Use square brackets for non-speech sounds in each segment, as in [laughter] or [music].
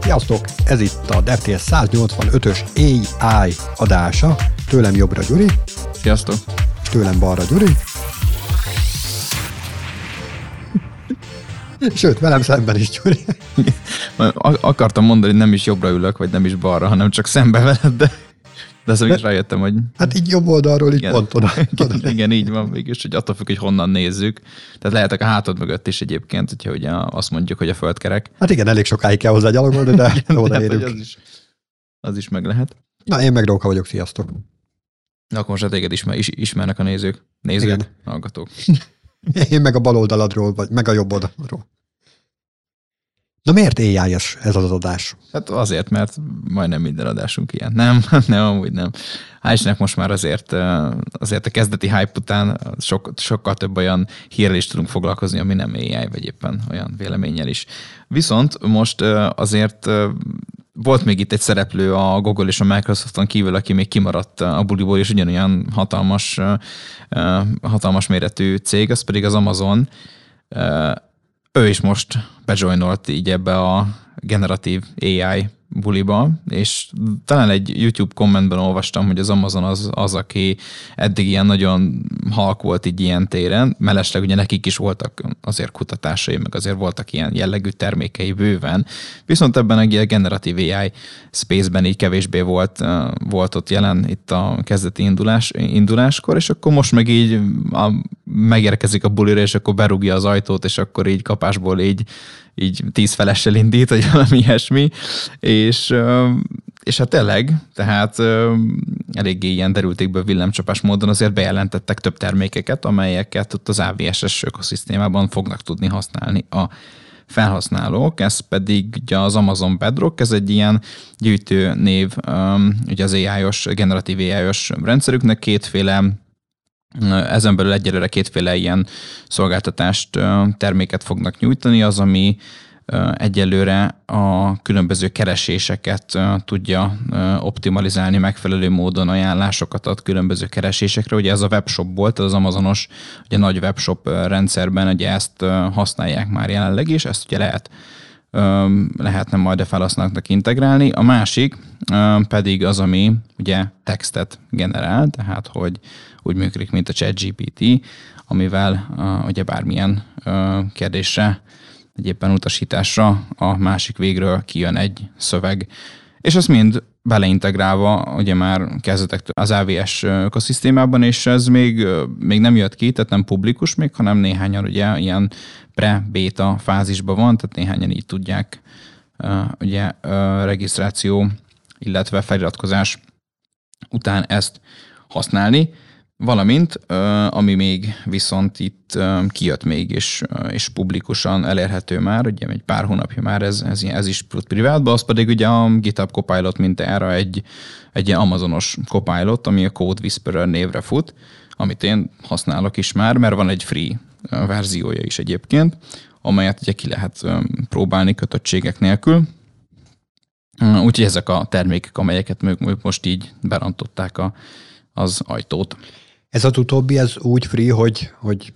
Sziasztok! Ez itt a DevTS 185-ös AI adása. Tőlem jobbra Gyuri. Sziasztok! És tőlem balra Gyuri. Sőt, velem szemben is Gyuri. Akartam mondani, hogy nem is jobbra ülök, vagy nem is balra, hanem csak szembe veled, de de azon is rájöttem, hogy... Hát így jobb oldalról, így igen, pont oda. [laughs] Igen, igen, így van mégis, hogy attól függ, hogy honnan nézzük. Tehát lehetek a hátad mögött is egyébként, hogyha ugye azt mondjuk, hogy a földkerek. Hát igen, elég sokáig kell hozzá gyalogolni, de [laughs] igen, odaérünk. Hát, az, is, az is meg lehet. Na, én meg Róka vagyok, sziasztok. Na, akkor most téged ismer, is, ismernek a nézők. Nézők, igen. hallgatók. [laughs] Én meg a bal oldaladról, vagy meg a jobb oldalról. Na miért ai ez az adás? Hát azért, mert majdnem minden adásunk ilyen. Nem, [laughs] nem, amúgy nem. Hál' most már azért, azért a kezdeti hype után sok, sokkal több olyan hírrel is tudunk foglalkozni, ami nem AI, vagy éppen olyan véleménnyel is. Viszont most azért volt még itt egy szereplő a Google és a Microsofton kívül, aki még kimaradt a buliból, és ugyanolyan hatalmas, hatalmas méretű cég, az pedig az Amazon ő is most bejoinolt így ebbe a generatív AI buliba, és talán egy YouTube kommentben olvastam, hogy az Amazon az, az aki eddig ilyen nagyon halk volt így ilyen téren, mellesleg ugye nekik is voltak azért kutatásai, meg azért voltak ilyen jellegű termékei bőven, viszont ebben a generatív AI space-ben így kevésbé volt, volt ott jelen itt a kezdeti indulás, induláskor, és akkor most meg így a, megérkezik a bulira, és akkor berúgja az ajtót, és akkor így kapásból így így tíz felessel indít, vagy [laughs] valami ilyesmi, és, és hát tényleg, tehát eléggé ilyen derültékből villámcsapás módon azért bejelentettek több termékeket, amelyeket ott az AVS-es ökoszisztémában fognak tudni használni a felhasználók, ez pedig ugye az Amazon Bedrock, ez egy ilyen gyűjtő név, ugye az AI-os, generatív AI-os rendszerüknek kétféle ezen belül egyelőre kétféle ilyen szolgáltatást, terméket fognak nyújtani, az, ami egyelőre a különböző kereséseket tudja optimalizálni megfelelő módon, ajánlásokat ad különböző keresésekre. Ugye ez a webshop volt, az Amazonos ugye nagy webshop rendszerben ugye ezt használják már jelenleg is, ezt ugye lehet lehetne majd a felhasználóknak integrálni. A másik pedig az, ami ugye textet generál, tehát hogy úgy működik, mint a ChatGPT, amivel ugye bármilyen kérdésre, egy éppen utasításra a másik végről kijön egy szöveg. És ezt mind beleintegrálva, ugye már kezdetek az AVS ökoszisztémában, és ez még, még nem jött ki, tehát nem publikus még, hanem néhányan ugye ilyen pre-beta fázisban van, tehát néhányan így tudják ugye regisztráció, illetve feliratkozás után ezt használni. Valamint, ami még viszont itt kijött még, és, és publikusan elérhető már, ugye egy pár hónapja már ez, ez, ez is privátba, az pedig ugye a GitHub Copilot mint erre egy, egy ilyen amazonos Copilot, ami a Code Whisperer névre fut, amit én használok is már, mert van egy free verziója is egyébként, amelyet ugye ki lehet próbálni kötöttségek nélkül. Úgyhogy ezek a termékek, amelyeket most így berantották a, az ajtót. Ez az utóbbi, ez úgy free, hogy, hogy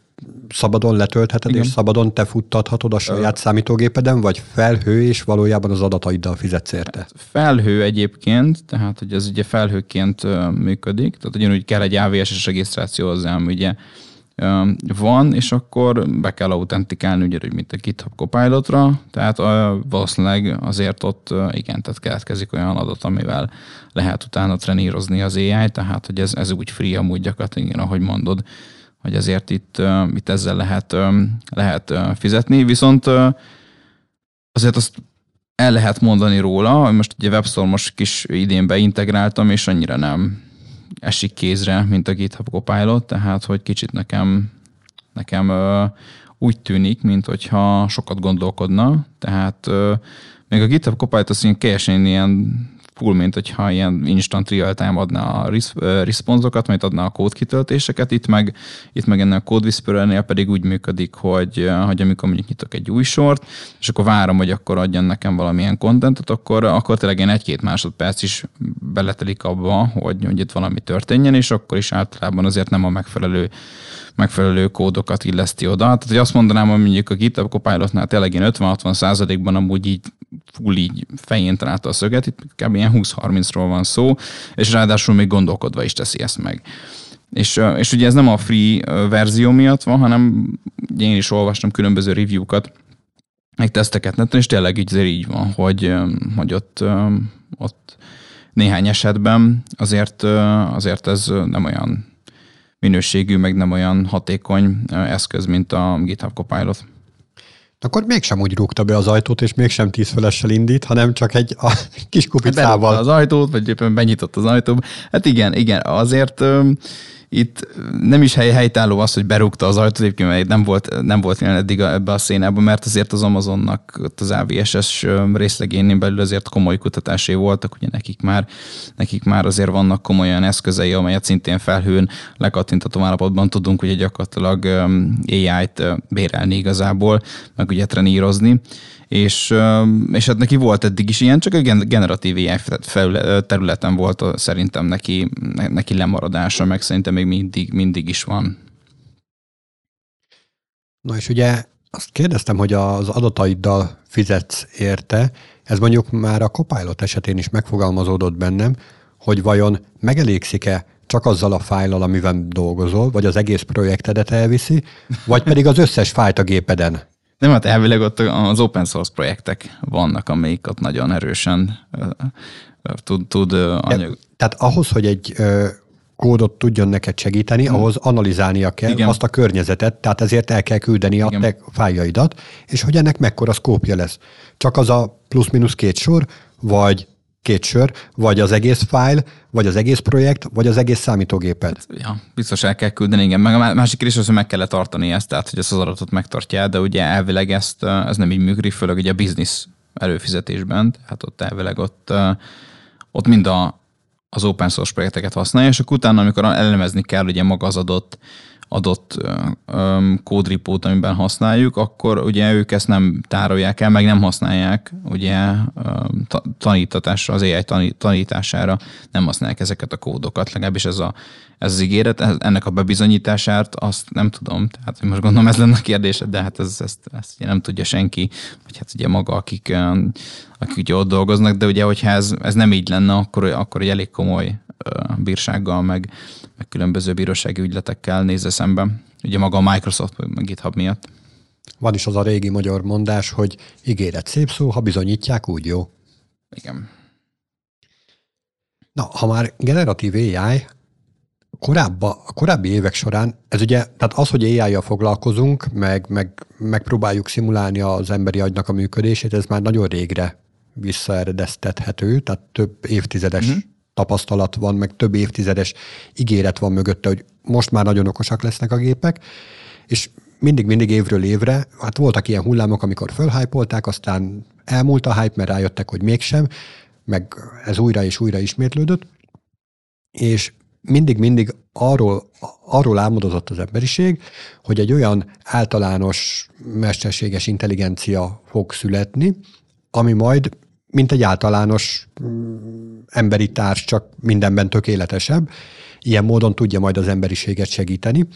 szabadon letöltheted, Igen. és szabadon te futtathatod a saját Ö... számítógépeden, vagy felhő, és valójában az adataiddal fizetsz érte? Felhő egyébként, tehát hogy ez ugye felhőként működik, tehát ugyanúgy kell egy AVS-es regisztráció hozzám, ugye van, és akkor be kell autentikálni, hogy mint a GitHub Copilotra, tehát valószínűleg azért ott igen, tehát keletkezik olyan adat, amivel lehet utána trenírozni az AI, tehát hogy ez, ez úgy free amúgy gyakorlatilag, igen, ahogy mondod, hogy ezért itt, itt ezzel lehet, lehet fizetni, viszont azért azt el lehet mondani róla, hogy most ugye WebStorm most kis idén beintegráltam, és annyira nem esik kézre, mint a GitHub Copilot, tehát hogy kicsit nekem, nekem úgy tűnik, mint hogyha sokat gondolkodna, tehát még a GitHub Copilot az teljesen ilyen full, mint hogyha ilyen instant real-time adná a responsokat, majd adná a kódkitöltéseket, itt meg, itt meg ennek a Code Whisperer-nél pedig úgy működik, hogy, hogy amikor mondjuk nyitok egy új sort, és akkor várom, hogy akkor adjon nekem valamilyen kontentet, akkor, akkor tényleg én egy-két másodperc is beletelik abba, hogy, hogy itt valami történjen, és akkor is általában azért nem a megfelelő megfelelő kódokat illeszti oda. Tehát, hogy azt mondanám, hogy mondjuk a GitHub Copilotnál tényleg én 50-60 százalékban amúgy így full így fején találta a szöget, itt kb. ilyen 20-30-ról van szó, és ráadásul még gondolkodva is teszi ezt meg. És, és ugye ez nem a free verzió miatt van, hanem én is olvastam különböző review-kat, meg teszteket neten, és tényleg így, így van, hogy, hogy ott, ott néhány esetben azért, azért ez nem olyan minőségű, meg nem olyan hatékony eszköz, mint a GitHub Copilot. Akkor mégsem úgy rúgta be az ajtót, és mégsem tíz fölessel indít, hanem csak egy a kis kupicával. Hát az ajtót, vagy éppen benyitott az ajtóba. Hát igen, igen, azért itt nem is hely, helytálló az, hogy berúgta az ajtót, egyébként mert nem volt, nem volt jelen eddig ebbe a szénában, mert azért az Amazonnak az AVSS részlegénén belül azért komoly kutatásai voltak, ugye nekik már, nekik már azért vannak komolyan eszközei, amelyet szintén felhőn lekattintató állapotban tudunk ugye gyakorlatilag AI-t bérelni igazából, meg ugye trenírozni és, és hát neki volt eddig is ilyen, csak a generatív AI területen volt szerintem neki, neki lemaradása, meg szerintem még mindig, mindig is van. Na és ugye azt kérdeztem, hogy az adataiddal fizetsz érte, ez mondjuk már a Copilot esetén is megfogalmazódott bennem, hogy vajon megelégszik-e csak azzal a fájlal, amivel dolgozol, vagy az egész projektedet elviszi, vagy pedig az összes fájt a gépeden. Nem, hát elvileg ott az open source projektek vannak, amelyik ott nagyon erősen tud, tud anyag. Tehát ahhoz, hogy egy kódot tudjon neked segíteni, hmm. ahhoz analizálnia kell Igen. azt a környezetet, tehát ezért el kell küldeni a te fájjaidat, és hogy ennek mekkora szkópja lesz. Csak az a plusz-minusz két sor, vagy két sör, vagy az egész fájl, vagy az egész projekt, vagy az egész számítógéped. Hát, ja, biztos el kell küldeni, igen. Meg a másik kérdés az, hogy meg kellett tartani ezt, tehát hogy ezt az adatot megtartja, de ugye elvileg ezt, ez nem így működik, főleg ugye a business előfizetésben, tehát ott elvileg ott, ott mind a, az open source projekteket használja, és akkor utána, amikor elemezni kell ugye maga az adott adott kódripót, amiben használjuk, akkor ugye ők ezt nem tárolják el, meg nem használják ugye tanítatásra, az AI tanítására nem használják ezeket a kódokat, legalábbis ez, a, ez az ígéret, ennek a bebizonyítását azt nem tudom, tehát most gondolom ez lenne a kérdés, de hát ez, ezt, ezt ugye nem tudja senki, vagy hát ugye maga, akik, akik ugye ott dolgoznak, de ugye hogyha ez, ez nem így lenne, akkor, akkor egy elég komoly bírsággal, meg, meg különböző bírósági ügyletekkel nézze szembe. Ugye maga a Microsoft, meg GitHub miatt. Van is az a régi magyar mondás, hogy ígéret szép szó, ha bizonyítják, úgy jó. Igen. Na, ha már generatív AI, korábba, a korábbi évek során, ez ugye, tehát az, hogy AI-jal foglalkozunk, meg, meg megpróbáljuk szimulálni az emberi agynak a működését, ez már nagyon régre visszaeredeztethető, tehát több évtizedes uh-huh tapasztalat van, meg több évtizedes ígéret van mögötte, hogy most már nagyon okosak lesznek a gépek, és mindig-mindig évről évre, hát voltak ilyen hullámok, amikor fölhájpolták, aztán elmúlt a hype, mert rájöttek, hogy mégsem, meg ez újra és újra ismétlődött, és mindig-mindig arról, arról álmodozott az emberiség, hogy egy olyan általános mesterséges intelligencia fog születni, ami majd mint egy általános mm, emberi társ, csak mindenben tökéletesebb. Ilyen módon tudja majd az emberiséget segíteni,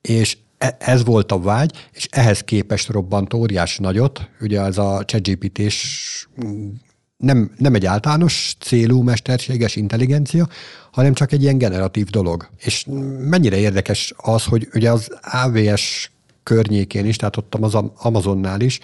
és e, ez volt a vágy, és ehhez képest robbant óriás nagyot, ugye ez a chatgpt mm, nem, nem egy általános célú mesterséges intelligencia, hanem csak egy ilyen generatív dolog. És mennyire érdekes az, hogy ugye az AVS környékén is, tehát ott az Amazonnál is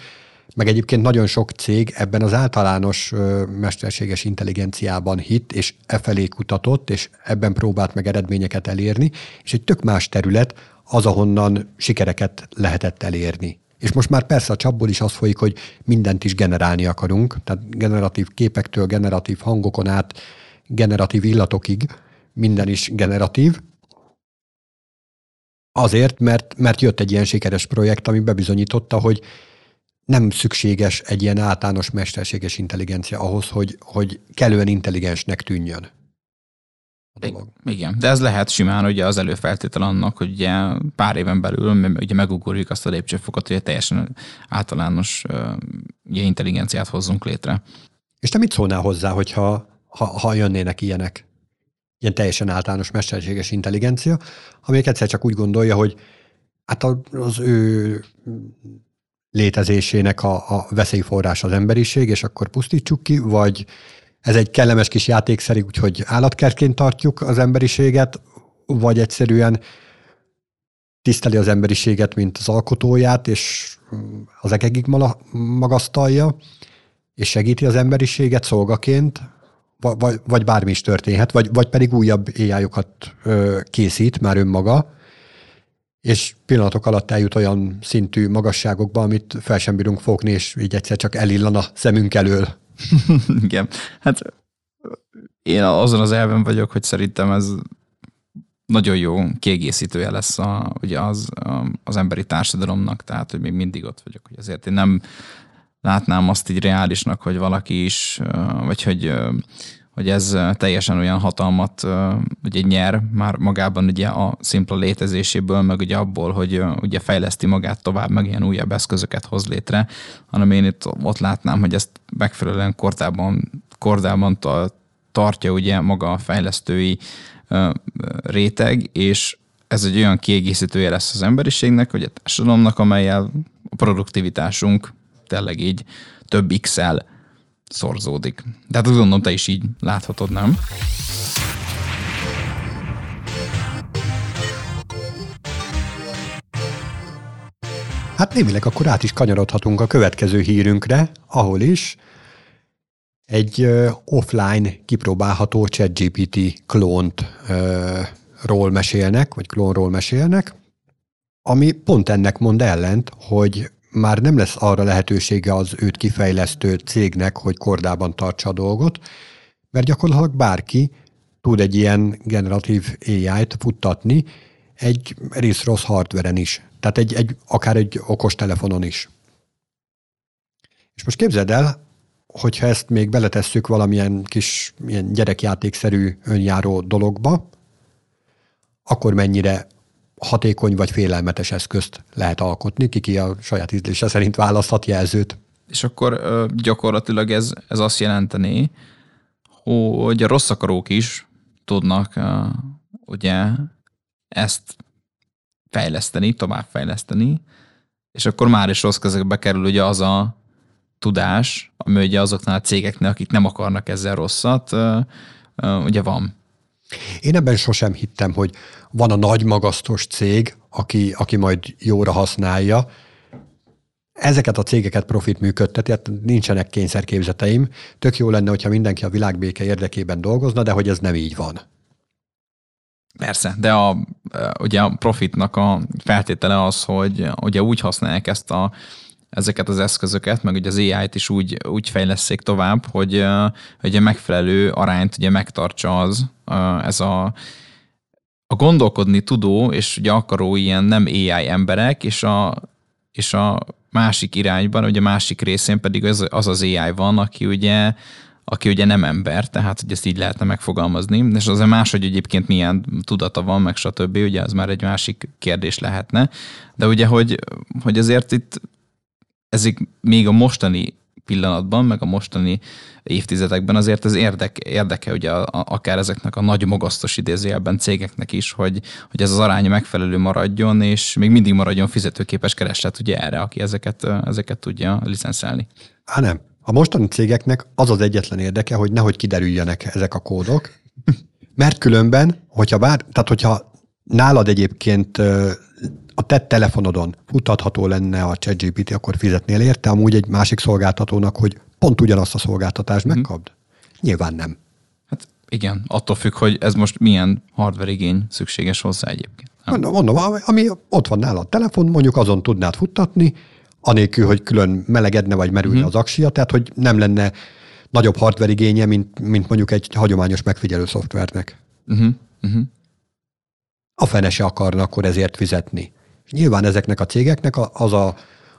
meg egyébként nagyon sok cég ebben az általános mesterséges intelligenciában hit, és e felé kutatott, és ebben próbált meg eredményeket elérni, és egy tök más terület az, ahonnan sikereket lehetett elérni. És most már persze a csapból is az folyik, hogy mindent is generálni akarunk, tehát generatív képektől, generatív hangokon át, generatív illatokig, minden is generatív, Azért, mert, mert jött egy ilyen sikeres projekt, ami bebizonyította, hogy nem szükséges egy ilyen általános mesterséges intelligencia ahhoz, hogy, hogy kellően intelligensnek tűnjön. Igen, de ez lehet simán ugye az előfeltétel annak, hogy ugye pár éven belül ugye megugorjuk azt a lépcsőfokot, hogy teljesen általános ugye, intelligenciát hozzunk létre. És te mit szólnál hozzá, hogyha ha, ha jönnének ilyenek? Ilyen teljesen általános mesterséges intelligencia, amelyik egyszer csak úgy gondolja, hogy hát az ő létezésének a, a veszélyforrás az emberiség, és akkor pusztítsuk ki, vagy ez egy kellemes kis játékszerű, úgyhogy állatkertként tartjuk az emberiséget, vagy egyszerűen tiszteli az emberiséget, mint az alkotóját, és az egekig magasztalja, és segíti az emberiséget szolgaként, vagy, vagy bármi is történhet, vagy, vagy pedig újabb éjjájokat készít már önmaga, és pillanatok alatt eljut olyan szintű magasságokba, amit fel sem bírunk fogni, és így egyszer csak elillan a szemünk elől. [laughs] Igen. Hát én azon az elven vagyok, hogy szerintem ez nagyon jó kiegészítője lesz a, ugye az, az emberi társadalomnak, tehát hogy még mindig ott vagyok, hogy azért én nem látnám azt így reálisnak, hogy valaki is, vagy hogy hogy ez teljesen olyan hatalmat ugye nyer már magában ugye a szimpla létezéséből, meg ugye abból, hogy ugye fejleszti magát tovább, meg ilyen újabb eszközöket hoz létre, hanem én itt ott látnám, hogy ezt megfelelően kordában, kordában tartja ugye maga a fejlesztői réteg, és ez egy olyan kiegészítője lesz az emberiségnek, hogy a társadalomnak, amelyel a produktivitásunk tényleg így több x-el szorzódik. De hát gondolom, te is így láthatod, nem? Hát némileg akkor át is kanyarodhatunk a következő hírünkre, ahol is egy offline kipróbálható ChatGPT klónt uh, ról mesélnek, vagy klónról mesélnek, ami pont ennek mond ellent, hogy már nem lesz arra lehetősége az őt kifejlesztő cégnek, hogy kordában tartsa a dolgot, mert gyakorlatilag bárki tud egy ilyen generatív AI-t futtatni egy rész rossz hardveren is. Tehát egy, egy, akár egy okos telefonon is. És most képzeld el, hogyha ezt még beletesszük valamilyen kis ilyen gyerekjátékszerű önjáró dologba, akkor mennyire hatékony vagy félelmetes eszközt lehet alkotni, kiki a saját ízlése szerint választhat jelzőt. És akkor gyakorlatilag ez, ez azt jelenteni, hogy a rossz akarók is tudnak ugye ezt fejleszteni, továbbfejleszteni, és akkor már is rossz kezekbe kerül ugye az a tudás, ami ugye azoknál a cégeknél, akik nem akarnak ezzel rosszat, ugye van. Én ebben sosem hittem, hogy van a nagy magasztos cég, aki, aki majd jóra használja. Ezeket a cégeket profit működteti, hát nincsenek kényszerképzeteim. Tök jó lenne, hogyha mindenki a világbéke érdekében dolgozna, de hogy ez nem így van. Persze, de a, ugye a profitnak a feltétele az, hogy ugye úgy használják ezt a ezeket az eszközöket, meg ugye az AI-t is úgy, úgy fejleszék tovább, hogy, hogy a megfelelő arányt ugye megtartsa az, ez a, a gondolkodni tudó és ugye akaró ilyen nem AI emberek, és a, és a másik irányban, ugye a másik részén pedig az az, az AI van, aki ugye aki ugye nem ember, tehát hogy ezt így lehetne megfogalmazni, és az a máshogy egyébként milyen tudata van, meg stb., ugye az már egy másik kérdés lehetne, de ugye, hogy, hogy azért itt ezek még a mostani pillanatban, meg a mostani évtizedekben azért ez érdek, érdeke ugye a, a, akár ezeknek a nagy magasztos idézőjelben cégeknek is, hogy, hogy ez az arány megfelelő maradjon, és még mindig maradjon fizetőképes kereslet ugye erre, aki ezeket, ezeket tudja licenszelni. Há nem. A mostani cégeknek az az egyetlen érdeke, hogy nehogy kiderüljenek ezek a kódok, [laughs] mert különben, hogyha bár, tehát hogyha nálad egyébként a te telefonodon futatható lenne a ChatGPT, akkor fizetnél érte amúgy egy másik szolgáltatónak, hogy pont ugyanazt a szolgáltatást hmm. megkapd? Nyilván nem. Hát igen, attól függ, hogy ez most milyen hardware igény szükséges hozzá egyébként. Nem? Mondom, ami ott van nála a telefon, mondjuk azon tudnád futtatni, anélkül, hogy külön melegedne vagy merülne hmm. az aksia, tehát hogy nem lenne nagyobb hardware igénye, mint, mint mondjuk egy hagyományos megfigyelő szoftvernek. Uh-huh. Uh-huh. A fene se akarna akkor ezért fizetni. Nyilván ezeknek a cégeknek az a,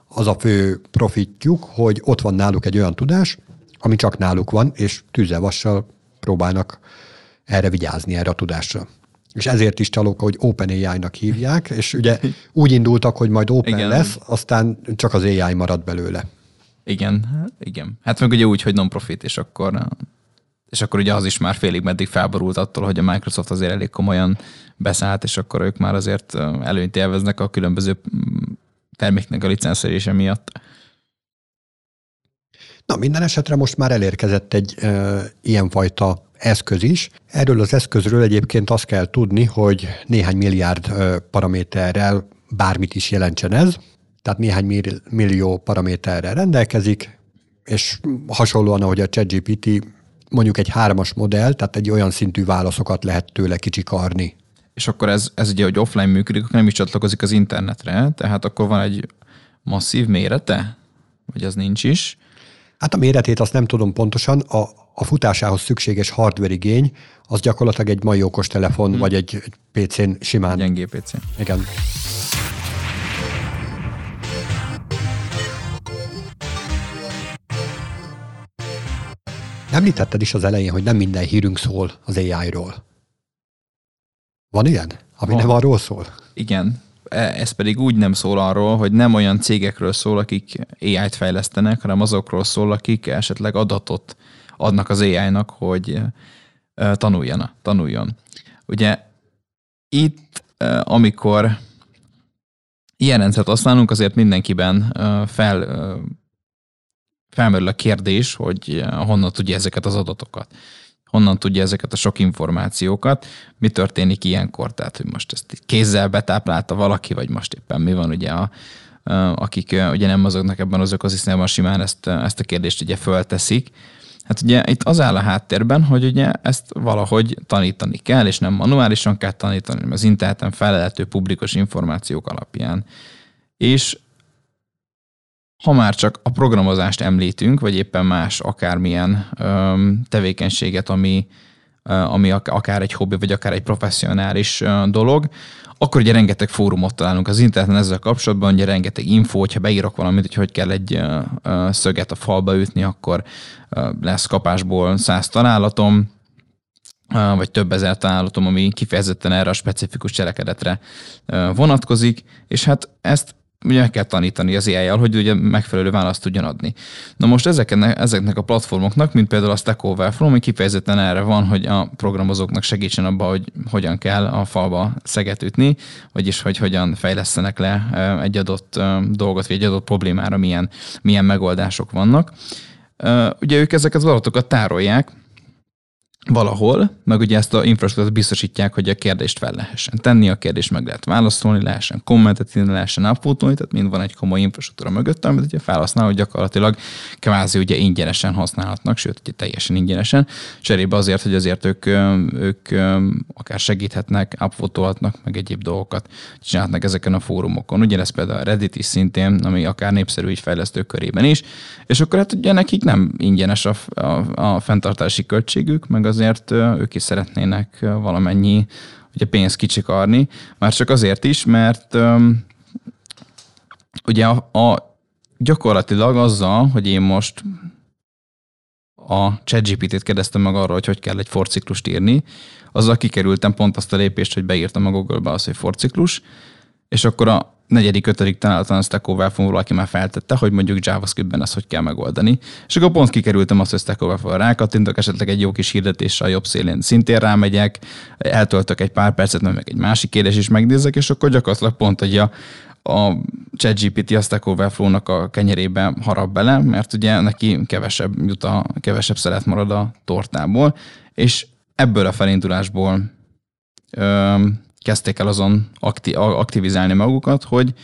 az a fő profitjuk, hogy ott van náluk egy olyan tudás, ami csak náluk van, és tűzevassal próbálnak erre vigyázni, erre a tudásra. És ezért is csalók, hogy OpenAI-nak hívják, és ugye [laughs] úgy indultak, hogy majd Open igen. lesz, aztán csak az AI marad belőle. Igen, igen. Hát meg ugye úgy, hogy non-profit, és akkor és akkor ugye az is már félig meddig felborult attól, hogy a Microsoft azért elég komolyan beszállt, és akkor ők már azért előnyt élveznek a különböző terméknek a licenszelése miatt. Na, minden esetre most már elérkezett egy e, ilyenfajta eszköz is. Erről az eszközről egyébként azt kell tudni, hogy néhány milliárd e, paraméterrel bármit is jelentsen ez, tehát néhány millió paraméterrel rendelkezik, és hasonlóan, ahogy a ChatGPT mondjuk egy hármas modell, tehát egy olyan szintű válaszokat lehet tőle kicsikarni. És akkor ez, ez ugye, hogy offline működik, akkor nem is csatlakozik az internetre, tehát akkor van egy masszív mérete? Vagy az nincs is? Hát a méretét azt nem tudom pontosan, a, a futásához szükséges hardware igény, az gyakorlatilag egy mai okostelefon, hmm. vagy egy, egy PC-n simán. Gyengé PC. Igen. Említetted is az elején, hogy nem minden hírünk szól az AI-ról. Van ilyen, ami Van. nem arról szól? Igen, e, ez pedig úgy nem szól arról, hogy nem olyan cégekről szól, akik AI-t fejlesztenek, hanem azokról szól, akik esetleg adatot adnak az AI-nak, hogy e, tanuljana, tanuljon. Ugye itt, e, amikor ilyen rendszert használunk, azért mindenkiben fel felmerül a kérdés, hogy eh, honnan tudja ezeket az adatokat, honnan tudja ezeket a sok információkat, mi történik ilyenkor, tehát hogy most ezt kézzel betáplálta valaki, vagy most éppen mi van, ugye a, eh, akik eh, ugye nem mozognak ebben az ökoszisztémában, simán ezt, ezt a kérdést ugye fölteszik. Hát ugye itt az áll a háttérben, hogy ugye ezt valahogy tanítani kell, és nem manuálisan kell tanítani, hanem az interneten felelhető publikus információk alapján. És ha már csak a programozást említünk, vagy éppen más akármilyen öm, tevékenységet, ami, ami akár egy hobbi, vagy akár egy professzionális dolog, akkor ugye rengeteg fórumot találunk az interneten ezzel kapcsolatban, ugye rengeteg info, hogyha beírok valamit, hogy hogy kell egy szöget a falba ütni, akkor lesz kapásból száz találatom, vagy több ezer találatom, ami kifejezetten erre a specifikus cselekedetre vonatkozik, és hát ezt ugye meg kell tanítani az ai hogy ugye megfelelő választ tudjon adni. Na most ezeknek, ezeknek a platformoknak, mint például a Stack Overflow, ami kifejezetten erre van, hogy a programozóknak segítsen abba, hogy hogyan kell a falba szeget ütni, vagyis hogy hogyan fejlesztenek le egy adott dolgot, vagy egy adott problémára milyen, milyen megoldások vannak. Ugye ők ezeket az adatokat tárolják, valahol, meg ugye ezt a infrastruktúrát biztosítják, hogy a kérdést fel lehessen tenni, a kérdést meg lehet válaszolni, lehessen kommentet írni, lehessen upvotolni, tehát mind van egy komoly infrastruktúra mögött, amit ugye felhasználók gyakorlatilag kvázi ugye ingyenesen használhatnak, sőt, ugye teljesen ingyenesen, cserébe azért, hogy azért ők, ők akár segíthetnek, upvotolhatnak, meg egyéb dolgokat csinálhatnak ezeken a fórumokon. Ugye ez például a Reddit is szintén, ami akár népszerű így fejlesztők körében is, és akkor hát ugye nekik nem ingyenes a, a, a fenntartási költségük, meg az azért ők is szeretnének valamennyi ugye pénzt kicsikarni, már csak azért is, mert ugye a, a gyakorlatilag azzal, hogy én most a ChatGPT-t kérdeztem meg arról, hogy hogy kell egy forciklust írni, azzal kikerültem pont azt a lépést, hogy beírtam a Google-be azt, hogy forciklus, és akkor a negyedik, ötödik tanálatlan Stack Overflow valaki már feltette, hogy mondjuk JavaScript-ben ezt hogy kell megoldani. És akkor pont kikerültem azt, hogy Stack Overflow rákattintok, esetleg egy jó kis hirdetéssel a jobb szélén szintén rámegyek, eltöltök egy pár percet, meg egy másik kérdés is megnézek, és akkor gyakorlatilag pont, hogy a, a ChatGPT a Stack Overflow-nak a kenyerébe harap bele, mert ugye neki kevesebb jut a, kevesebb szeret marad a tortából, és ebből a felindulásból kezdték el azon akti- aktivizálni magukat, hogy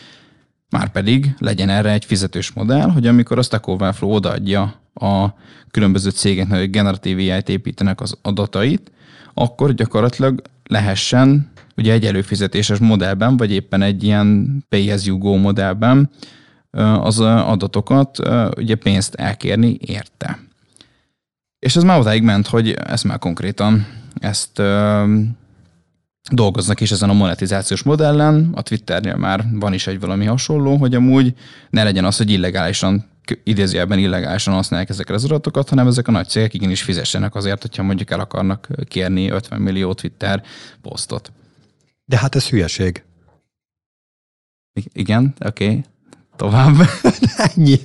már pedig legyen erre egy fizetős modell, hogy amikor a Stack Overflow odaadja a különböző cégeknek, hogy generatív AI-t építenek az adatait, akkor gyakorlatilag lehessen ugye egy előfizetéses modellben, vagy éppen egy ilyen pay as you go modellben az adatokat, ugye pénzt elkérni érte. És ez már odáig ment, hogy ezt már konkrétan ezt dolgoznak is ezen a monetizációs modellen. A Twitternél már van is egy valami hasonló, hogy amúgy ne legyen az, hogy illegálisan idézőjelben illegálisan használják ezeket az adatokat, hanem ezek a nagy cégek igenis fizessenek azért, hogyha mondjuk el akarnak kérni 50 millió Twitter posztot. De hát ez hülyeség. I- igen, oké. Okay. Tovább. [laughs] Ennyi.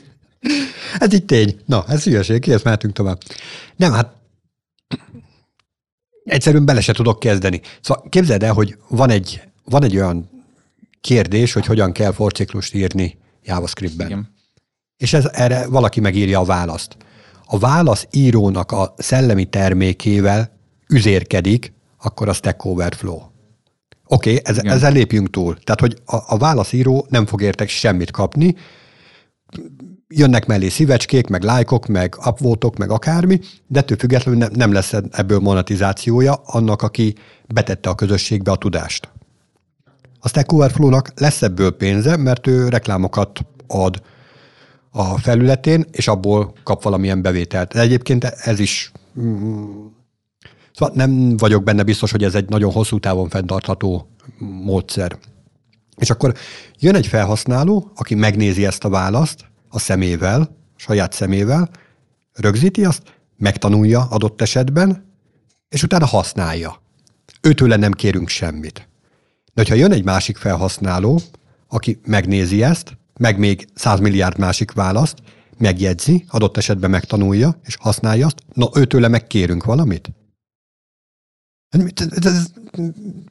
Ez itt tény. Na, ez hülyeség, ki ezt mehetünk tovább. Nem, hát egyszerűen bele se tudok kezdeni. Szóval képzeld el, hogy van egy, van egy olyan kérdés, hogy hogyan kell forciklust írni JavaScriptben. Igen. És ez, erre valaki megírja a választ. A válasz írónak a szellemi termékével üzérkedik, akkor a Stack Overflow. Oké, okay, ez, ezzel lépjünk túl. Tehát, hogy a, a válaszíró nem fog értek semmit kapni, jönnek mellé szívecskék, meg lájkok, meg upvotok, meg akármi, de ettől függetlenül nem, lesz ebből monetizációja annak, aki betette a közösségbe a tudást. A Stack Overflow-nak lesz ebből pénze, mert ő reklámokat ad a felületén, és abból kap valamilyen bevételt. De egyébként ez is mm, Szóval nem vagyok benne biztos, hogy ez egy nagyon hosszú távon fenntartható módszer. És akkor jön egy felhasználó, aki megnézi ezt a választ a szemével, saját szemével, rögzíti azt, megtanulja adott esetben, és utána használja. Őtőle nem kérünk semmit. De ha jön egy másik felhasználó, aki megnézi ezt, meg még 100 milliárd másik választ, megjegyzi, adott esetben megtanulja, és használja azt, na őtőle megkérünk valamit? Ez, ez,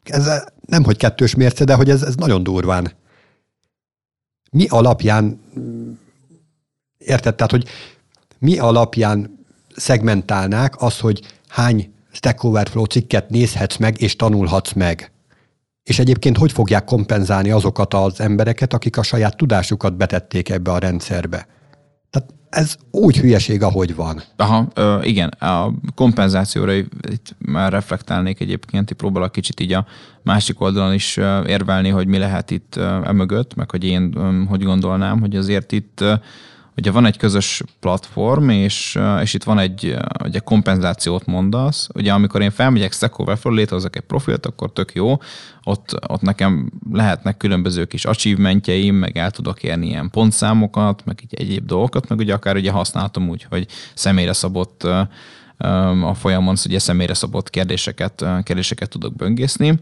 ez nem hogy kettős mérce, de hogy ez, ez nagyon durván. Mi alapján, érted, tehát, hogy mi alapján szegmentálnák az, hogy hány Stack Overflow cikket nézhetsz meg és tanulhatsz meg? És egyébként hogy fogják kompenzálni azokat az embereket, akik a saját tudásukat betették ebbe a rendszerbe? Tehát ez úgy hülyeség, ahogy van. Aha, igen, a kompenzációra itt már reflektálnék egyébként, itt próbálok kicsit így a másik oldalon is érvelni, hogy mi lehet itt emögött, meg hogy én hogy gondolnám, hogy azért itt ugye van egy közös platform, és, és itt van egy ugye kompenzációt mondasz. Ugye amikor én felmegyek Stack Overflow, létrehozok egy profilt, akkor tök jó. Ott, ott nekem lehetnek különböző kis achievementjeim, meg el tudok érni ilyen pontszámokat, meg így egyéb dolgokat, meg ugye akár ugye használtam úgy, hogy személyre szabott a folyamon ugye személyre szabott kérdéseket, kérdéseket tudok böngészni,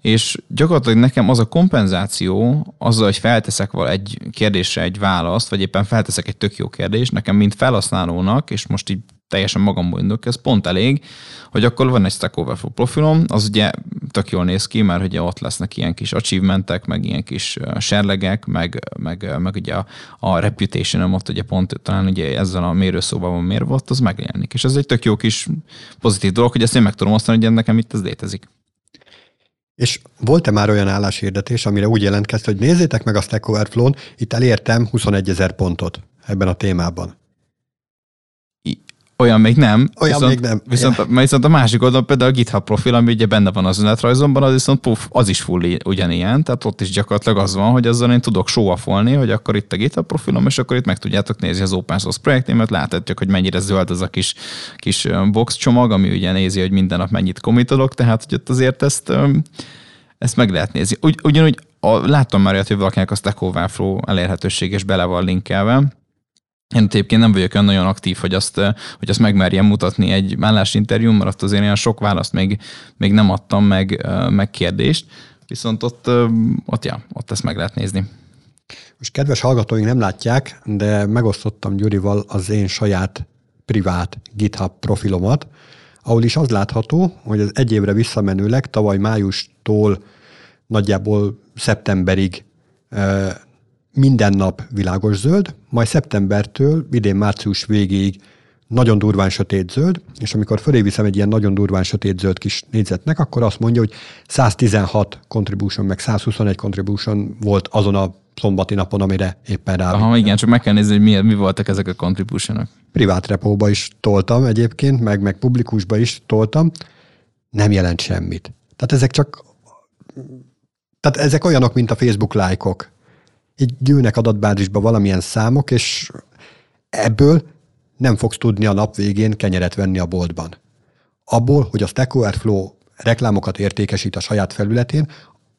és gyakorlatilag nekem az a kompenzáció, azzal, hogy felteszek egy kérdésre egy választ, vagy éppen felteszek egy tök jó kérdést, nekem mint felhasználónak, és most így teljesen magamból indulok, ez pont elég, hogy akkor van egy Stack Overflow profilom, az ugye tök jól néz ki, mert ugye ott lesznek ilyen kis achievementek, meg ilyen kis serlegek, meg, meg, meg ugye a, a reputation ott ugye pont talán ugye ezzel a mérőszóval van mérve, ott az megjelenik. És ez egy tök jó kis pozitív dolog, hogy ezt én meg tudom osztani, hogy nekem itt ez létezik. És volt-e már olyan álláshirdetés, amire úgy jelentkezte, hogy nézzétek meg a Stack Overflow-n, itt elértem 21 ezer pontot ebben a témában. Olyan még nem. Olyan viszont, még nem. Viszont, ja. viszont a másik oldalon például a GitHub profil, ami ugye benne van az önetrajzomban, az viszont puff, az is full ugyanilyen, tehát ott is gyakorlatilag az van, hogy azzal én tudok show hogy akkor itt a GitHub profilom, és akkor itt meg tudjátok nézni az open source projektémet, láthatjuk, hogy mennyire zöld az a kis, kis box csomag, ami ugye nézi, hogy minden nap mennyit komitolok, tehát hogy ott azért ezt, ezt meg lehet nézni. Ugy, ugyanúgy a, láttam már olyat, hogy valakinek a Stack Overflow elérhetőség és bele van linkelve, én egyébként nem vagyok olyan nagyon aktív, hogy azt, hogy azt megmerjem mutatni egy állásinterjún, mert azért olyan sok választ még, még nem adtam meg, meg kérdést, viszont ott, ott, ja, ott ezt meg lehet nézni. Most kedves hallgatóink nem látják, de megosztottam Gyurival az én saját privát GitHub profilomat, ahol is az látható, hogy az egy évre visszamenőleg tavaly májustól nagyjából szeptemberig minden nap világos zöld, majd szeptembertől idén március végéig nagyon durván sötét zöld, és amikor fölé viszem egy ilyen nagyon durván sötét zöld kis négyzetnek, akkor azt mondja, hogy 116 contribution, meg 121 contribution volt azon a szombati napon, amire éppen rá. Aha, igen, csak meg kell nézni, hogy mi, mi voltak ezek a contributionok. Privát repóba is toltam egyébként, meg, meg publikusba is toltam, nem jelent semmit. Tehát ezek csak tehát ezek olyanok, mint a Facebook lájkok így gyűlnek adatbázisba valamilyen számok, és ebből nem fogsz tudni a nap végén kenyeret venni a boltban. Abból, hogy a Stack Overflow reklámokat értékesít a saját felületén,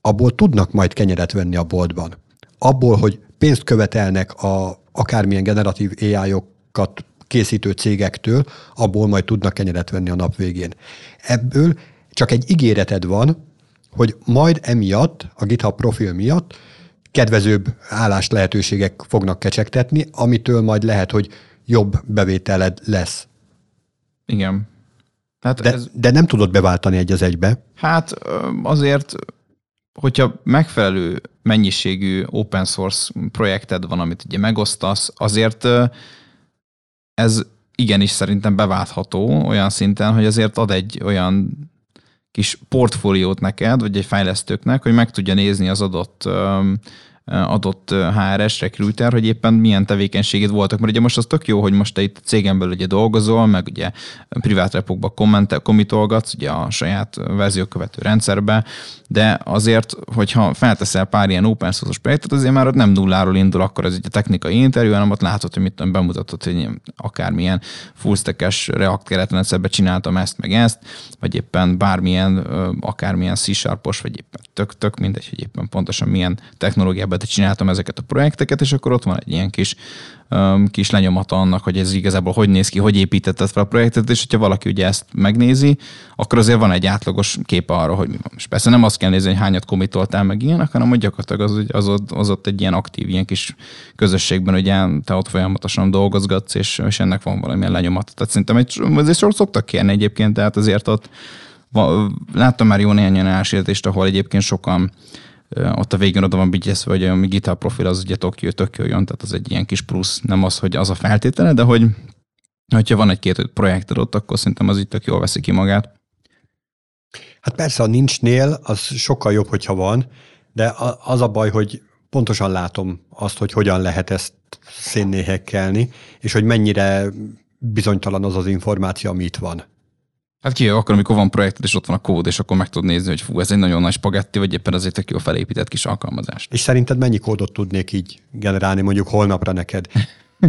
abból tudnak majd kenyeret venni a boltban. Abból, hogy pénzt követelnek a akármilyen generatív AI-okat készítő cégektől, abból majd tudnak kenyeret venni a nap végén. Ebből csak egy ígéreted van, hogy majd emiatt, a GitHub profil miatt kedvezőbb állás lehetőségek fognak kecsegtetni, amitől majd lehet, hogy jobb bevételed lesz. Igen. Hát de, ez... de nem tudod beváltani egy az egybe. Hát azért hogyha megfelelő mennyiségű open source projekted van, amit ugye megosztasz, azért ez igenis szerintem beváltható olyan szinten, hogy azért ad egy olyan kis portfóliót neked, vagy egy fejlesztőknek, hogy meg tudja nézni az adott adott HRS recruiter, hogy éppen milyen tevékenységét voltak. Mert ugye most az tök jó, hogy most te itt cégen belül ugye dolgozol, meg ugye privát repokba kommentolgatsz, ugye a saját verziókövető rendszerbe, de azért, hogyha felteszel pár ilyen open source projektet, azért már ott nem nulláról indul, akkor ez egy technikai interjú, hanem ott látod, hogy mit tudom, bemutatod, hogy akármilyen fullstack-es React keretrendszerbe csináltam ezt, meg ezt, vagy éppen bármilyen, akármilyen c vagy éppen tök, tök mindegy, hogy éppen pontosan milyen technológiában csináltam ezeket a projekteket, és akkor ott van egy ilyen kis kis lenyomata annak, hogy ez igazából hogy néz ki, hogy építetted fel a projektet, és hogyha valaki ugye ezt megnézi, akkor azért van egy átlagos kép arra, hogy mi van. És persze nem azt kell nézni, hogy hányat komitoltál meg ilyenek, hanem hogy gyakorlatilag az, az, ott, az ott egy ilyen aktív, ilyen kis közösségben, hogy te ott folyamatosan dolgozgatsz, és, és ennek van valamilyen lenyomata. Tehát szerintem egy, azért sor szoktak kérni egyébként, tehát azért ott láttam már jó néhány olyan ahol egyébként sokan ott a végén oda van bigyezve, hogy a GitHub profil az ugye tök, tök jön, tehát az egy ilyen kis plusz, nem az, hogy az a feltétele, de hogy hogyha van egy-két projekted ott, akkor szerintem az itt tök jól veszi ki magát. Hát persze, a nincsnél az sokkal jobb, hogyha van, de az a baj, hogy pontosan látom azt, hogy hogyan lehet ezt szénnéhekkelni, és hogy mennyire bizonytalan az az információ, ami itt van. Hát ki akkor, amikor van projekted, és ott van a kód, és akkor meg tudod nézni, hogy fú, ez egy nagyon nagy spagetti, vagy éppen azért egy jó felépített kis alkalmazás. És szerinted mennyi kódot tudnék így generálni mondjuk holnapra neked?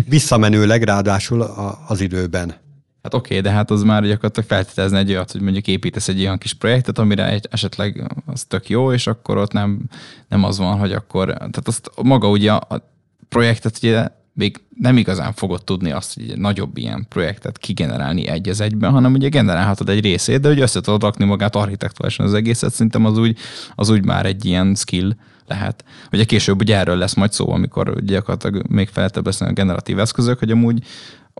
Visszamenőleg ráadásul az időben. Hát oké, okay, de hát az már gyakorlatilag feltételezni egy olyat, hogy mondjuk építesz egy olyan kis projektet, amire egy, esetleg az tök jó, és akkor ott nem, nem az van, hogy akkor, tehát azt maga ugye a projektet ugye még nem igazán fogod tudni azt, hogy egy nagyobb ilyen projektet kigenerálni egy az egyben, hanem ugye generálhatod egy részét, de hogy össze tudod rakni magát architektúrásan az egészet, szerintem az úgy, az úgy már egy ilyen skill lehet. Ugye később ugye erről lesz majd szó, amikor gyakorlatilag még feltebb lesznek a generatív eszközök, hogy amúgy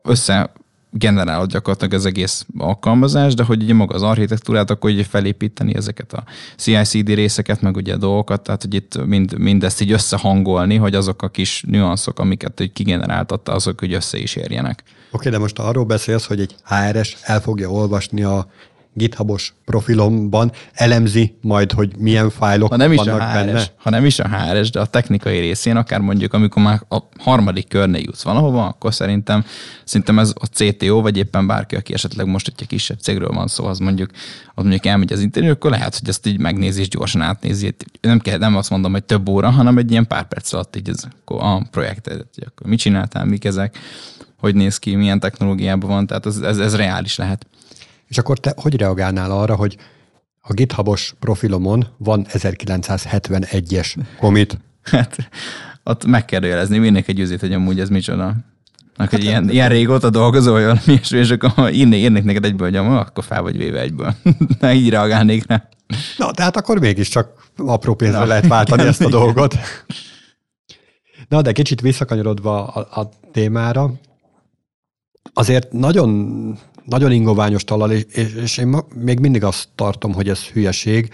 össze generálod gyakorlatilag az egész alkalmazás, de hogy ugye maga az architektúrát, akkor ugye felépíteni ezeket a CI-CD részeket, meg ugye a dolgokat, tehát hogy itt mind, mindezt így összehangolni, hogy azok a kis nüanszok, amiket hogy kigeneráltatta, azok hogy össze is érjenek. Oké, okay, de most arról beszélsz, hogy egy HRS el fogja olvasni a GitHubos profilomban elemzi majd, hogy milyen fájlok ha nem is vannak a HRS, benne. Ha nem is a HRS, de a technikai részén, akár mondjuk, amikor már a harmadik körnél jutsz valahova, akkor szerintem, szerintem ez a CTO, vagy éppen bárki, aki esetleg most egy kisebb cégről van szó, az mondjuk, az mondjuk elmegy az interjú, akkor lehet, hogy ezt így megnézi és gyorsan átnézi. Nem, kell, nem azt mondom, hogy több óra, hanem egy ilyen pár perc alatt így ez, a projektet, hogy akkor mit csináltál, mik ezek, hogy néz ki, milyen technológiában van, tehát ez, ez, ez reális lehet. És akkor te hogy reagálnál arra, hogy a GitHubos profilomon van 1971-es komit? [laughs] Hát ott megkérdőjelezni minek egy üzét, hogy amúgy ez micsoda. Hát, hogy ilyen, ilyen régóta dolgozol, olyan és, és akkor írnék, írnék neked egyből, hogy akkor fel vagy véve egyből. [laughs] Na, így reagálnék rá. Na, tehát akkor mégiscsak apró pénzre Na, lehet váltani igen, [laughs] ezt a igen. dolgot. Na, de kicsit visszakanyarodva a, a témára, azért nagyon nagyon ingoványos talal, és, és én ma, még mindig azt tartom, hogy ez hülyeség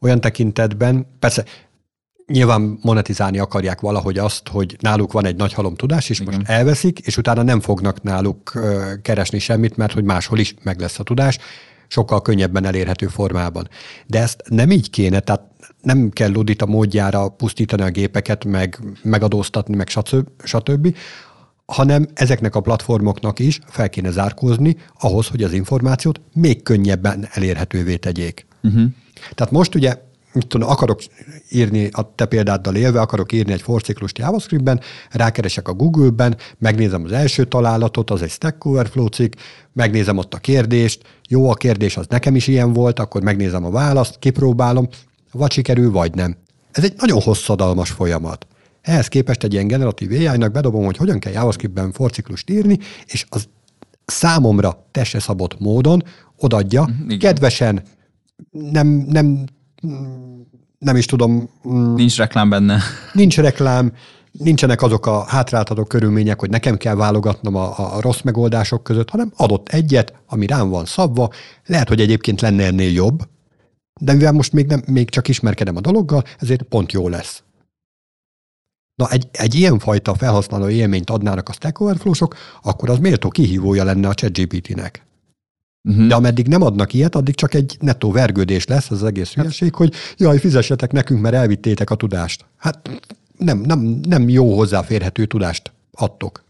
olyan tekintetben, persze nyilván monetizálni akarják valahogy azt, hogy náluk van egy nagy halom tudás, és Igen. most elveszik, és utána nem fognak náluk keresni semmit, mert hogy máshol is meg lesz a tudás, sokkal könnyebben elérhető formában. De ezt nem így kéne, tehát nem kell ludita módjára pusztítani a gépeket, meg megadóztatni, meg stb., hanem ezeknek a platformoknak is fel kéne zárkózni ahhoz, hogy az információt még könnyebben elérhetővé tegyék. Uh-huh. Tehát most ugye mit tudom, akarok írni, a te példáddal élve, akarok írni egy forciklust JavaScriptben, rákeresek a Google-ben, megnézem az első találatot, az egy Stack Overflow cikk, megnézem ott a kérdést, jó a kérdés, az nekem is ilyen volt, akkor megnézem a választ, kipróbálom, vagy sikerül, vagy nem. Ez egy nagyon hosszadalmas folyamat. Ehhez képest egy ilyen generatív AI-nak bedobom, hogy hogyan kell JavaScript-ben forciklust írni, és az számomra teste szabott módon odadja, mhm, Igen. kedvesen, nem, nem, nem is tudom. Mm, nincs reklám benne. Nincs reklám, nincsenek azok a hátráltató körülmények, hogy nekem kell válogatnom a, a rossz megoldások között, hanem adott egyet, ami rám van szabva, lehet, hogy egyébként lenne ennél jobb, De mivel most még, nem, még csak ismerkedem a dologgal, ezért pont jó lesz. Na, egy, egy ilyen fajta felhasználó élményt adnának a Stack Overflow-sok, akkor az méltó kihívója lenne a ChatGPT-nek. Uh-huh. De ameddig nem adnak ilyet, addig csak egy nettó vergődés lesz az egész hát- hülyeség, hogy jaj, fizessetek nekünk, mert elvittétek a tudást. Hát nem, nem, nem jó hozzáférhető tudást adtok.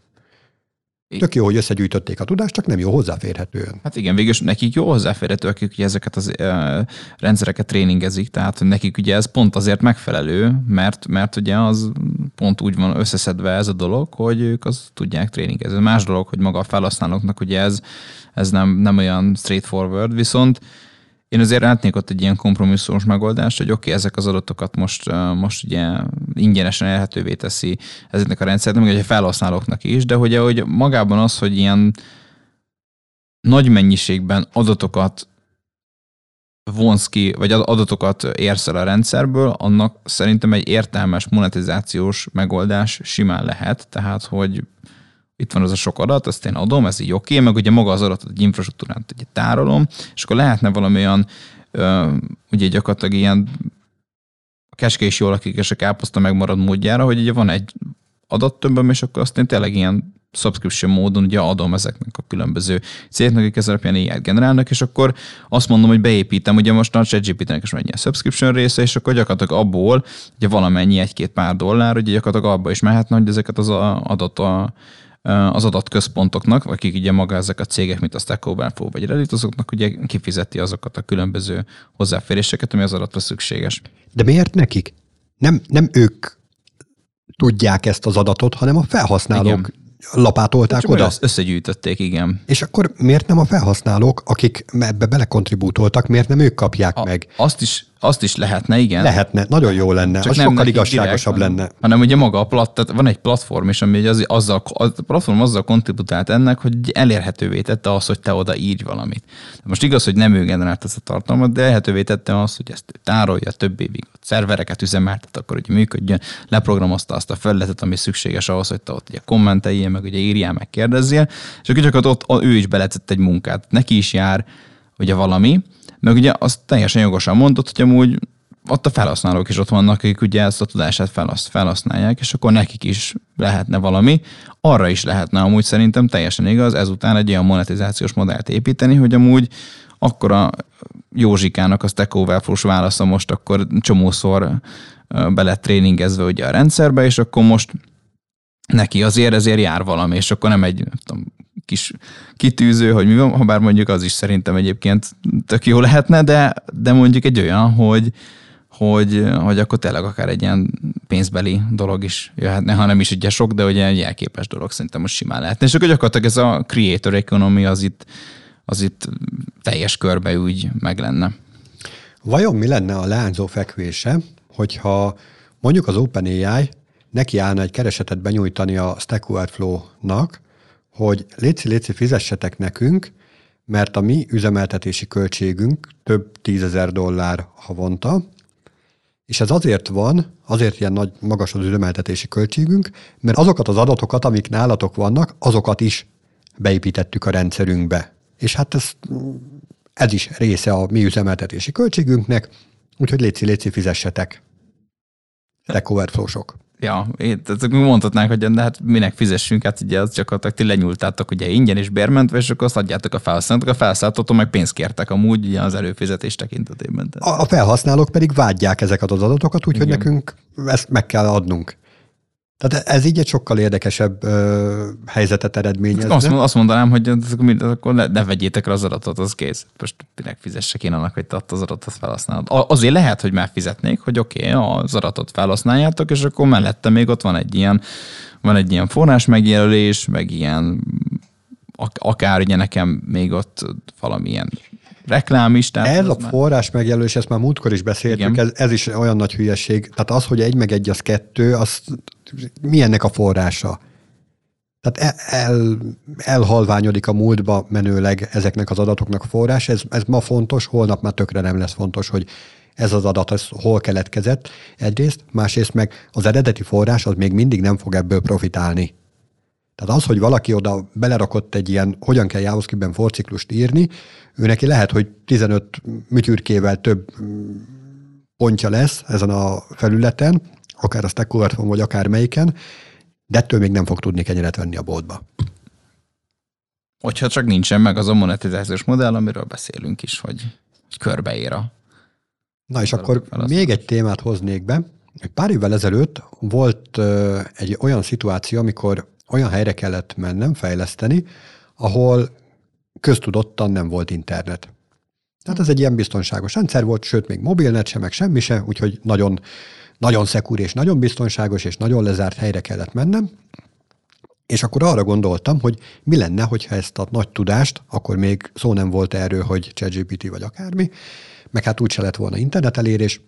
Tök jó, hogy összegyűjtötték a tudást, csak nem jó hozzáférhetően. Hát igen, végül nekik jó hozzáférhető, akik ugye ezeket az uh, rendszereket tréningezik, tehát nekik ugye ez pont azért megfelelő, mert, mert ugye az pont úgy van összeszedve ez a dolog, hogy ők az tudják tréningezni. Más dolog, hogy maga a felhasználóknak ugye ez, ez nem, nem olyan straightforward, viszont én azért látnék ott egy ilyen kompromisszumos megoldást, hogy oké, okay, ezek az adatokat most, most ugye ingyenesen elhetővé teszi ezeknek a rendszernek, meg a felhasználóknak is, de hogy, hogy magában az, hogy ilyen nagy mennyiségben adatokat vonsz ki, vagy adatokat érsz el a rendszerből, annak szerintem egy értelmes monetizációs megoldás simán lehet, tehát hogy itt van az a sok adat, ezt én adom, ez így oké, okay, meg ugye maga az adatot egy infrastruktúrát ugye tárolom, és akkor lehetne valami olyan, ugye gyakorlatilag ilyen a keske is jól lakik, és a káposzta megmarad módjára, hogy ugye van egy adattömböm, és akkor azt én tényleg ilyen subscription módon ugye adom ezeknek a különböző cégeknek, akik ez alapján AI-t generálnak, és akkor azt mondom, hogy beépítem, ugye most a ChatGPT-nek is egy subscription része, és akkor gyakorlatilag abból ugye valamennyi egy-két pár dollár, ugye gyakorlatilag abba is mehetne, hogy ezeket az adott a, az adatközpontoknak, akik ugye maga ezek a cégek, mint a Stack Overflow vagy Reddit, azoknak ugye kifizeti azokat a különböző hozzáféréseket, ami az adatra szükséges. De miért nekik? Nem, nem ők tudják ezt az adatot, hanem a felhasználók Igen lapátolták Csak oda. Összegyűjtötték, igen. És akkor miért nem a felhasználók, akik ebbe belekontribútoltak, miért nem ők kapják a, meg? Azt is azt is lehetne, igen. Lehetne, nagyon jó lenne, Csak az nem sokkal igazságosabb direkt, lenne. Hanem ugye maga a plat, tehát van egy platform is, ami az, azzal, a platform azzal kontributált ennek, hogy elérhetővé tette azt, hogy te oda írj valamit. Most igaz, hogy nem ő generált ezt a tartalmat, de elérhetővé tette azt, hogy ezt tárolja több évig, szervereket üzemeltet, akkor hogy működjön, leprogramozta azt a felületet, ami szükséges ahhoz, hogy te ott ugye kommenteljél, meg ugye írjál, meg kérdezzél, és akkor csak ott ő is beletett egy munkát. Neki is jár ugye valami, meg ugye azt teljesen jogosan mondott, hogy amúgy ott a felhasználók is ott vannak, akik ugye ezt a tudását felhasználják, és akkor nekik is lehetne valami. Arra is lehetne amúgy szerintem teljesen igaz, ezután egy olyan monetizációs modellt építeni, hogy amúgy akkor a Józsikának a Stack Overflow-s válasza most akkor csomószor be lett tréningezve ugye a rendszerbe, és akkor most neki azért ezért jár valami, és akkor nem egy nem tudom, kis kitűző, hogy mi van, ha bár mondjuk az is szerintem egyébként tök jó lehetne, de, de mondjuk egy olyan, hogy, hogy, hogy akkor tényleg akár egy ilyen pénzbeli dolog is jöhetne, ha nem is ugye sok, de ugye egy elképes dolog szerintem most simán lehetne. És akkor gyakorlatilag ez a creator economy az itt, az itt teljes körbe úgy meg lenne. Vajon mi lenne a leányzó fekvése, hogyha mondjuk az OpenAI neki állna egy keresetet benyújtani a Stack Overflow-nak, hogy léci, léci, fizessetek nekünk, mert a mi üzemeltetési költségünk több tízezer dollár havonta, és ez azért van, azért ilyen nagy, magas az üzemeltetési költségünk, mert azokat az adatokat, amik nálatok vannak, azokat is beépítettük a rendszerünkbe. És hát ez, ez is része a mi üzemeltetési költségünknek, úgyhogy léci, léci, fizessetek. Stack Overflow-sok. Ja, tehát mondhatnánk, hogy de hát minek fizessünk, hát ugye az csak ti lenyúltátok ugye ingyen és bérmentve, és akkor azt adjátok a felhasználók, a felhasználóktól meg pénzt kértek amúgy ugye az előfizetés tekintetében. A, a felhasználók pedig vágyják ezeket az adatokat, úgyhogy nekünk ezt meg kell adnunk. Tehát ez így egy sokkal érdekesebb ö, helyzetet eredményez. Azt, azt mondanám, hogy akkor ne, ne vegyétek rá az adatot, az kész. Most minek fizessek én annak, hogy te az adatot felhasználod. Azért lehet, hogy már fizetnék, hogy oké, okay, az adatot felhasználjátok, és akkor mellette még ott van egy ilyen, van egy ilyen forrás megjelölés, meg ilyen akár ugye nekem még ott valamilyen reklám is. Tehát ez a már... forrás megjelölés, ezt már múltkor is beszéltük, ez, ez is olyan nagy hülyeség. Tehát az, hogy egy meg egy az kettő, az mi ennek a forrása? Tehát el, elhalványodik a múltba menőleg ezeknek az adatoknak a forrás. Ez, ez ma fontos, holnap már tökre nem lesz fontos, hogy ez az adat ez hol keletkezett egyrészt, másrészt meg az eredeti forrás az még mindig nem fog ebből profitálni. Tehát az, hogy valaki oda belerakott egy ilyen, hogyan kell JavaScript-ben forciklust írni, ő neki lehet, hogy 15 műtyürkével több pontja lesz ezen a felületen, akár a Stack Overflow, vagy akár melyiken, de ettől még nem fog tudni kenyeret venni a boltba. Hogyha csak nincsen meg az a monetizációs modell, amiről beszélünk is, hogy, hogy körbeér a Na és akkor még egy témát hoznék be. Pár évvel ezelőtt volt egy olyan szituáció, amikor olyan helyre kellett mennem, fejleszteni, ahol köztudottan nem volt internet. Tehát ez egy ilyen biztonságos rendszer volt, sőt, még mobilnet sem, meg semmi se, úgyhogy nagyon, nagyon szekúr és nagyon biztonságos és nagyon lezárt helyre kellett mennem. És akkor arra gondoltam, hogy mi lenne, hogyha ezt a nagy tudást, akkor még szó nem volt erről, hogy ChatGPT vagy akármi, meg hát úgyse lett volna internet elérés.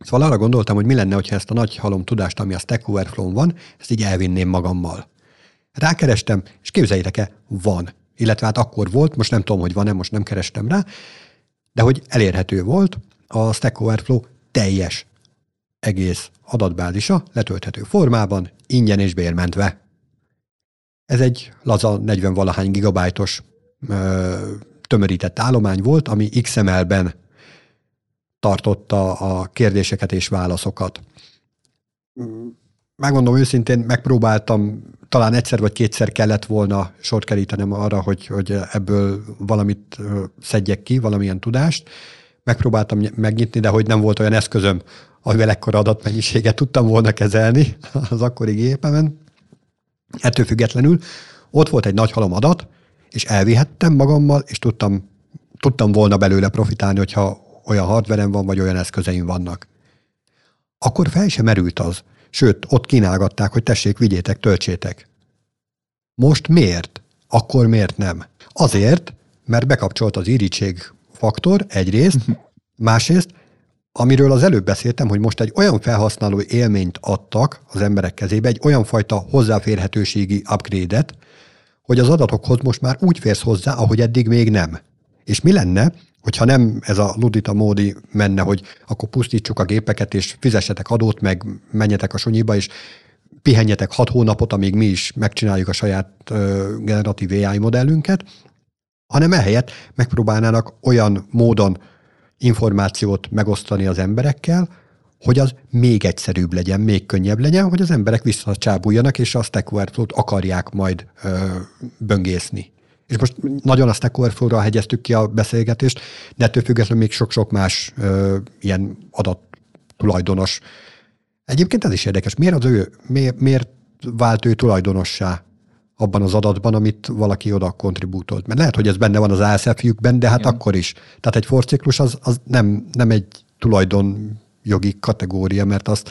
Szóval arra gondoltam, hogy mi lenne, hogyha ezt a nagy halom tudást, ami a Stack overflow van, ezt így elvinném magammal. Rákerestem, és képzeljétek el, van. Illetve hát akkor volt, most nem tudom, hogy van-e, most nem kerestem rá, de hogy elérhető volt a Stack Overflow teljes egész adatbázisa letölthető formában, ingyen és bérmentve. Ez egy laza 40 valahány gigabájtos tömörített állomány volt, ami XML-ben tartotta a kérdéseket és válaszokat. Megmondom őszintén, megpróbáltam, talán egyszer vagy kétszer kellett volna sort kerítenem arra, hogy, hogy ebből valamit szedjek ki, valamilyen tudást. Megpróbáltam megnyitni, de hogy nem volt olyan eszközöm, amivel ekkora adatmennyiséget tudtam volna kezelni [laughs] az akkori gépemen. Ettől függetlenül ott volt egy nagy halom adat, és elvihettem magammal, és tudtam, tudtam volna belőle profitálni, hogyha olyan hardverem van, vagy olyan eszközeim vannak. Akkor fel sem merült az. Sőt, ott kínálgatták, hogy tessék, vigyétek, töltsétek. Most miért? Akkor miért nem? Azért, mert bekapcsolt az irítség faktor egyrészt, [laughs] másrészt, amiről az előbb beszéltem, hogy most egy olyan felhasználó élményt adtak az emberek kezébe, egy olyan fajta hozzáférhetőségi upgrade-et, hogy az adatokhoz most már úgy férsz hozzá, ahogy eddig még nem. És mi lenne, hogyha nem ez a ludita módi menne, hogy akkor pusztítsuk a gépeket, és fizessetek adót, meg menjetek a sunyiba, és pihenjetek hat hónapot, amíg mi is megcsináljuk a saját ö, generatív AI modellünket, hanem ehelyett megpróbálnának olyan módon információt megosztani az emberekkel, hogy az még egyszerűbb legyen, még könnyebb legyen, hogy az emberek visszacsábuljanak, és a Stack akarják majd ö, böngészni. És most nagyon a Stack Overflow-ra hegyeztük ki a beszélgetést, de ettől függetlenül még sok-sok más ö, ilyen adat tulajdonos. Egyébként ez is érdekes. Miért, az ő, miért, miért vált ő tulajdonossá abban az adatban, amit valaki oda kontribútolt? Mert lehet, hogy ez benne van az ASF-jükben, de hát Igen. akkor is. Tehát egy forciklus az, az nem, nem egy tulajdon jogi kategória, mert azt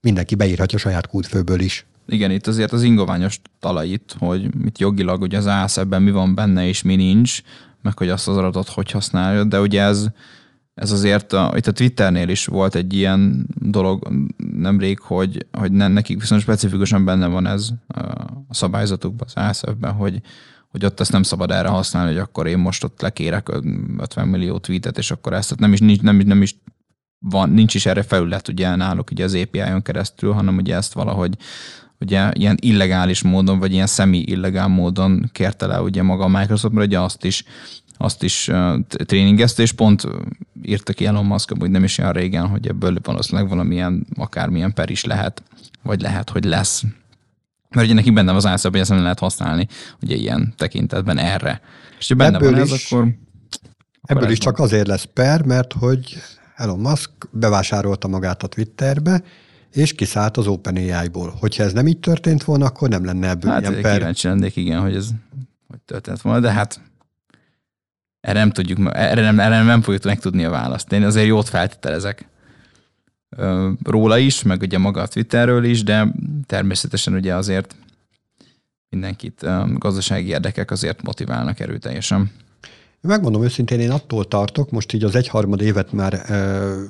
mindenki beírhatja saját kútfőből is. Igen, itt azért az ingoványos talajit, hogy mit jogilag ugye az ASZ-ben mi van benne és mi nincs, meg hogy azt az adatot hogy használja, de ugye ez, ez azért, a, itt a Twitternél is volt egy ilyen dolog nemrég, hogy, hogy ne, nekik viszont specifikusan benne van ez a szabályzatukban, az ASF-ben, hogy, hogy ott ezt nem szabad erre használni, hogy akkor én most ott lekérek 50 millió tweetet, és akkor ezt nem is, nem, nem is van, nincs is erre felület ugye náluk ugye az API-on keresztül, hanem ugye ezt valahogy ugye ilyen illegális módon, vagy ilyen szemi-illegál módon kérte le ugye maga a Microsoft, mert ugye azt is azt is tréningezte, és pont írta ki Elon Musk, hogy nem is olyan régen, hogy ebből valószínűleg valamilyen, akármilyen per is lehet, vagy lehet, hogy lesz. Mert ugye neki benne az álszab, hogy ezt nem lehet használni, ugye ilyen tekintetben erre. És ha benne ebből van is, ez, akkor... Ebből is csak azért lesz per, mert hogy Elon Musk bevásárolta magát a Twitterbe, és kiszállt az OpenAI-ból. Hogyha ez nem így történt volna, akkor nem lenne ebből hát, ilyen per. kíváncsi lennék, igen, hogy ez hogy történt volna, de hát erre nem tudjuk, erre nem, erre nem fogjuk megtudni a választ. Én azért jót feltételezek róla is, meg ugye maga a Twitterről is, de természetesen ugye azért mindenkit gazdasági érdekek azért motiválnak erőteljesen. Megmondom őszintén, én attól tartok, most így az egyharmad évet már ö,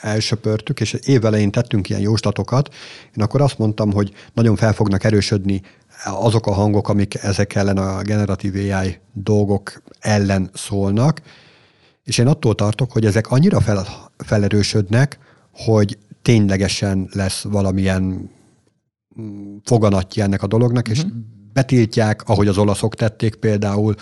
elsöpörtük, és évelején tettünk ilyen jóslatokat, én akkor azt mondtam, hogy nagyon fel fognak erősödni azok a hangok, amik ezek ellen a generatív AI dolgok ellen szólnak, és én attól tartok, hogy ezek annyira fel, felerősödnek, hogy ténylegesen lesz valamilyen mm, foganatja ennek a dolognak, és mhm. betiltják, ahogy az olaszok tették például,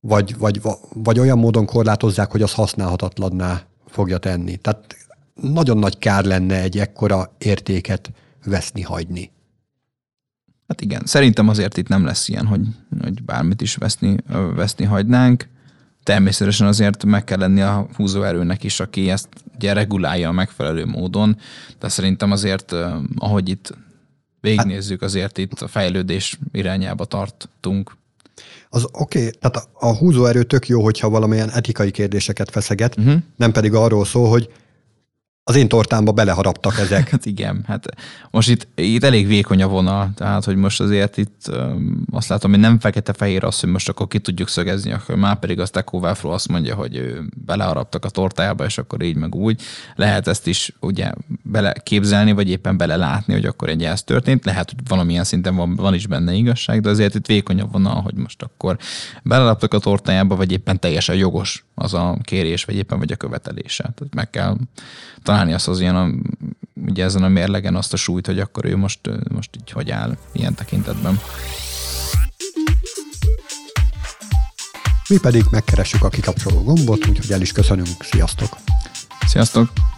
vagy, vagy, vagy olyan módon korlátozzák, hogy az használhatatlanná fogja tenni. Tehát nagyon nagy kár lenne egy ekkora értéket veszni hagyni. Hát igen, szerintem azért itt nem lesz ilyen, hogy, hogy bármit is veszni, veszni hagynánk. Természetesen azért meg kell lenni a húzóerőnek is, aki ezt ugye regulálja a megfelelő módon, de szerintem azért, ahogy itt végignézzük, azért itt a fejlődés irányába tartunk. Az oké, okay, tehát a húzóerő tök jó, hogyha valamilyen etikai kérdéseket feszeget, uh-huh. nem pedig arról szól, hogy az én tortámba beleharaptak ezek. [laughs] Hát igen, hát most itt, itt elég vékony a vonal, tehát hogy most azért itt azt látom, hogy nem fekete-fehér az, hogy most akkor ki tudjuk szögezni, akkor már pedig az Teco Wafro azt mondja, hogy ő beleharaptak a tortájába, és akkor így meg úgy. Lehet ezt is ugye beleképzelni, vagy éppen belelátni, hogy akkor egy ez történt. Lehet, hogy valamilyen szinten van, van is benne igazság, de azért itt vékony a vonal, hogy most akkor beleharaptak a tortájába, vagy éppen teljesen jogos az a kérés, vagy éppen vagy a követelése. Tehát meg kell találni azt az ilyen, a, ugye ezen a mérlegen azt a súlyt, hogy akkor ő most, most így hogy áll ilyen tekintetben. Mi pedig megkeressük a kikapcsoló gombot, úgyhogy el is köszönünk. Sziasztok! Sziasztok!